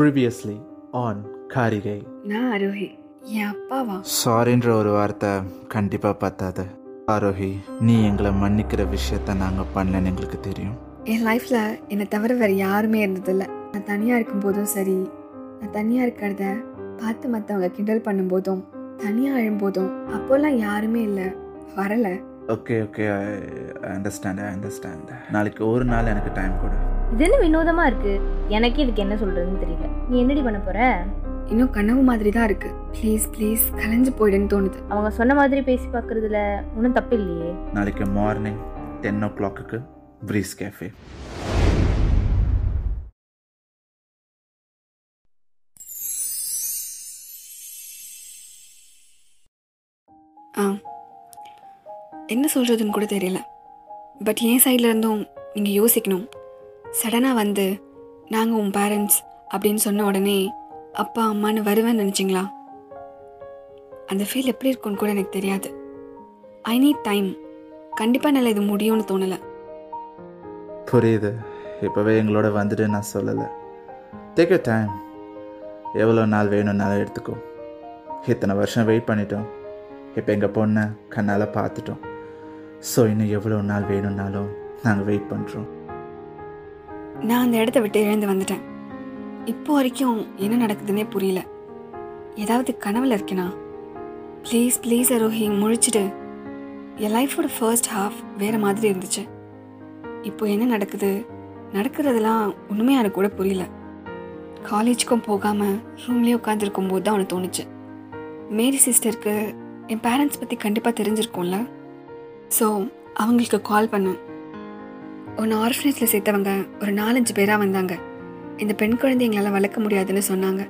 Previously on காரிகை. நான் அரோஹி என் அப்பாவா? சாரின்ற ஒரு வார்த்தை கண்டிப்பாக பத்தாது. ஆரோஹி நீ எங்களை மன்னிக்கிற விஷயத்த நாங்கள் பண்ணலன்னு எங்களுக்கு தெரியும். என் லைஃப்பில் என்னை தவிர வேறு யாருமே இருந்ததில்ல. நான் தனியாக இருக்கும்போதும் சரி நான் தனியாக இருக்கிறத பார்த்து மற்றவங்க கிண்டல் பண்ணும்போதும் தனியாக அழும்போதும் அப்போல்லாம் யாருமே இல்லை. வரலை. Okay okay I understand I understand நாளைக்கு ஒரு நாள் எனக்கு டைம் கொடு. இது என்ன வினோதமா இருக்கு? எனக்கு இதுக்கு என்ன சொல்றதுன்னு தெரியல. நீ என்னடி பண்ண போற? இன்னும் கனவு மாதிரி தான் இருக்குது ப்ளீஸ் ப்ளீஸ் கலைஞ்சு போயிடுன்னு தோணுது. அவங்க சொன்ன மாதிரி பேசி பார்க்கறதுல ஒன்றும் தப்பு இல்லையே. நாளைக்கு மார்னிங் டென் ஓ கிளாக்குக்கு ப்ரீஸ் கேஃபே ஆ. என்ன சொல்கிறதுன்னு கூட தெரியல. பட் என் சைடில் இருந்தும் நீங்கள் யோசிக்கணும். சடனாக வந்து நாங்கள் உன் பேரண்ட்ஸ் அப்படின்னு சொன்ன உடனே அப்பா அம்மான்னு வருவேன்னு நினச்சிங்களா? அந்த ஃபீல் எப்படி இருக்கும்னு கூட எனக்கு தெரியாது. ஐ நீட் டைம் கண்டிப்பாக என்னால் இது முடியும்னு தோணலை. புரியுது. இப்போவே எங்களோட வந்துட்டு நான் சொல்லலை. டேக் யூ டைம் எவ்வளோ நாள் வேணும்னாலும் எடுத்துக்கோ. இத்தனை வருஷம் வெயிட் பண்ணிட்டோம். இப்போ எங்கள் பொண்ணை கண்ணால் பார்த்துட்டோம். ஸோ இன்னும் எவ்வளோ நாள் வேணும்னாலும் நாங்கள் வெயிட் பண்ணுறோம் நான் அந்த இடத்த விட்டு எழுந்து வந்துட்டேன். இப்போ வரைக்கும் என்ன நடக்குதுன்னே புரியல. ஏதாவது கனவுல இருக்கேனா? Please please அரோஹி முழிச்சிடு. என் லைஃபோட ஃபர்ஸ்ட் ஹாஃப் வேறு மாதிரி இருந்துச்சு. இப்போ என்ன நடக்குது? நடக்கிறதெல்லாம் உண்மையாக எனக்கு கூட புரியல. காலேஜுக்கும் போகாமல் ரூம்லேயே உட்காந்துருக்கும் போது தான் அவனுக்கு தோணுச்சு. மேரி சிஸ்டருக்கு என் பேரண்ட்ஸ் பற்றி கண்டிப்பாக தெரிஞ்சிருக்கும்ல. ஸோ அவங்களுக்கு கால் பண்ணேன். ஒன்று ஆர்ஃபனேஜில் சேர்த்தவங்க ஒரு நாலஞ்சு பேராக வந்தாங்க. இந்த பெண் குழந்தை எங்களால் வளர்க்க முடியாதுன்னு சொன்னாங்க.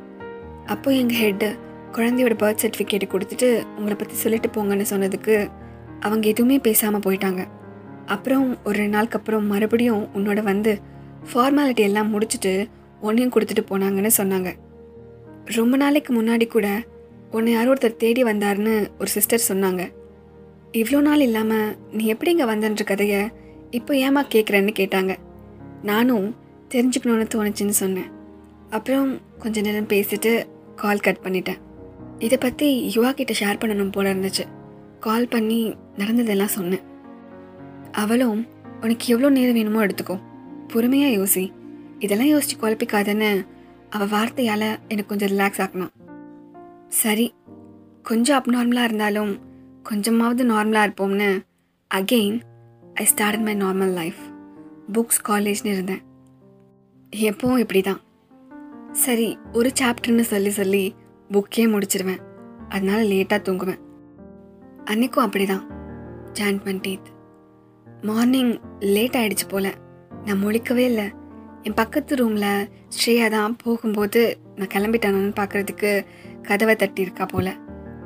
அப்போ எங்கள் ஹெட்டு குழந்தையோட பர்த் சர்டிஃபிகேட் கொடுத்துட்டு உங்களை பற்றி சொல்லிட்டு போங்கன்னு சொன்னதுக்கு அவங்க எதுவுமே பேசாமல் போயிட்டாங்க. அப்புறம் ஒரு ரெண்டு நாளுக்கு அப்புறம் மறுபடியும் உன்னோட வந்து ஃபார்மாலிட்டி எல்லாம் முடிச்சுட்டு உன்னையும் கொடுத்துட்டு போனாங்கன்னு சொன்னாங்க. ரொம்ப நாளைக்கு முன்னாடி கூட உன்னை யாரோ ஒருத்தர் தேடி வந்தாருன்னு ஒரு சிஸ்டர் சொன்னாங்க. இவ்வளோ நாள் இல்லாமல் நீ எப்படி இங்கே வந்தன்ற கதையை இப்போ ஏமா கேட்குறேன்னு கேட்டாங்க. நானும் தெரிஞ்சுக்கணுன்னு தோணுச்சுன்னு சொன்னேன். அப்புறம் கொஞ்ச நேரம் பேசிட்டு கால் கட் பண்ணிட்டேன். இதை பற்றி யுவா கிட்ட ஷேர் பண்ணணும் போல இருந்துச்சு. கால் பண்ணி நடந்ததெல்லாம் சொன்னேன். அவளும் உனக்கு எவ்வளோ நேரம் வேணுமோ எடுத்துக்கோ. பொறுமையாக யோசி. இதெல்லாம் யோசிச்சு குழப்பிக்காதன்னு அவள் வார்த்தையால் எனக்கு கொஞ்சம் ரிலாக்ஸ் ஆக்கணும். சரி. கொஞ்சம் அப்நார்மலாக இருந்தாலும் கொஞ்சமாவது நார்மலாக இருப்போம்னு again I start my normal life books காலேஜ்னு இருந்தேன். எப்பவும் இப்படி தான் சரி ஒரு சாப்டர்னு சொல்லி சொல்லி புக்கே முடிச்சிருவேன். அதனால லேட்டாக தூங்குவேன். அன்றைக்கும் அப்படி தான் ஜான் டுவெண்ட்டீத் மார்னிங் லேட் ஆகிடுச்சு போல. நான் முழிக்கவே இல்லை. என் பக்கத்து ரூமில் ஸ்ரேயா தான் போகும்போது நான் கிளம்பிட்டானு பார்க்கறதுக்கு கதவை தட்டியிருக்கா போல.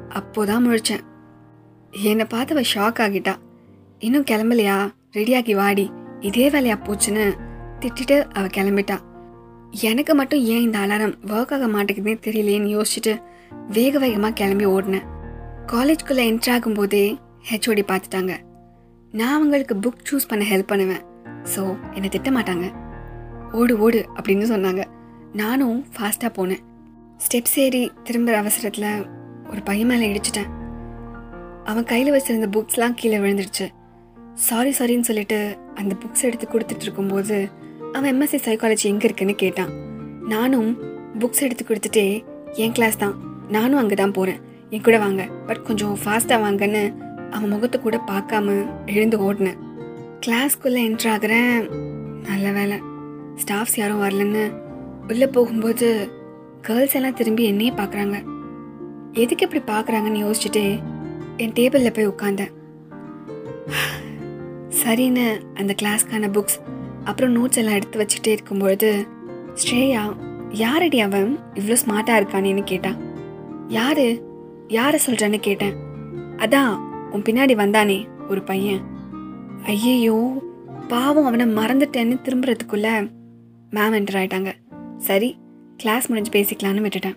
அப்போதான் முழிச்சேன். என்னை பார்த்து அவள் ஷாக் ஆகிட்டா. இன்னும் கிளம்பலையா? ரெடியாகி வாடி. இதே வேலையா போச்சுன்னு திட்டிட்டு அவ கிளம்பிட்டா. எனக்கு மட்டும் ஏன் இந்த அலாரம் ஒர்க் ஆக மாட்டேங்குதுன்னு தெரியலையேன்னு யோசிச்சுட்டு வேக வேகமாக கிளம்பி ஓடினேன். காலேஜ்குள்ளே என்ட்ரு ஆகும்போதே ஹெச்ஓடி பார்த்துட்டாங்க. நான் அவங்களுக்கு புக் சூஸ் பண்ண ஹெல்ப் பண்ணுவேன். ஸோ என்னை திட்ட மாட்டாங்க. ஓடு ஓடு அப்படின்னு சொன்னாங்க. நானும் ஃபாஸ்ட்டாக போனேன். ஸ்டெப்ஸ் ஏறி திரும்புகிற அவசரத்தில் ஒரு பையன் மேலே இடிச்சிட்டேன். அவன் கையில் வச்சிருந்த புக்ஸ்லாம் கீழே விழுந்துருச்சு சாரி சாரின்னு சொல்லிட்டு அந்த புக்ஸ் எடுத்து கொடுத்துட்டு இருக்கும்போது அவன் எம்எஸ்சி சைக்காலஜி எங்கே இருக்குன்னு கேட்டான். நானும் புக்ஸ் எடுத்து கொடுத்துட்டே என் கிளாஸ் தான். நானும் அங்கே தான் போகிறேன் என் கூட வாங்க. பட் கொஞ்சம் ஃபாஸ்ட்டாக வாங்கன்னு அவன் முகத்தை கூட பார்க்காம எழுந்து ஓடினேன். கிளாஸ்க்குள்ளே என்ட்ரு ஆகிறேன் நல்ல வேலை. ஸ்டாஃப்ஸ் யாரும் வரலன்னு உள்ளே போகும்போது கேர்ள்ஸ் எல்லாம் திரும்பி என்னையே பார்க்குறாங்க. எதுக்கு இப்படி பார்க்குறாங்கன்னு யோசிச்சுட்டு என் டேபிளில் போய் உட்காந்தேன் சரின்னு அந்த கிளாஸ்க்கான புக்ஸ் அப்புறம் நோட்ஸ் எல்லாம் எடுத்து வச்சுட்டே இருக்கும்பொழுது ஸ்ரேயா யாரடி அவன்? இவ்வளோ ஸ்மார்ட்டாக இருக்கானேன்னு கேட்டான் யாரு? யாரை சொல்கிறேன்னு கேட்டேன். அதான் உன் பின்னாடி வந்தானே ஒரு பையன். ஐயையோ பாவம் அவனை மறந்துட்டேன்னு திரும்புறதுக்குள்ள மேம் என்டர் ஆயிட்டாங்க. சரி கிளாஸ் முடிஞ்சு பேசிக்கலான்னு விட்டுட்டேன்.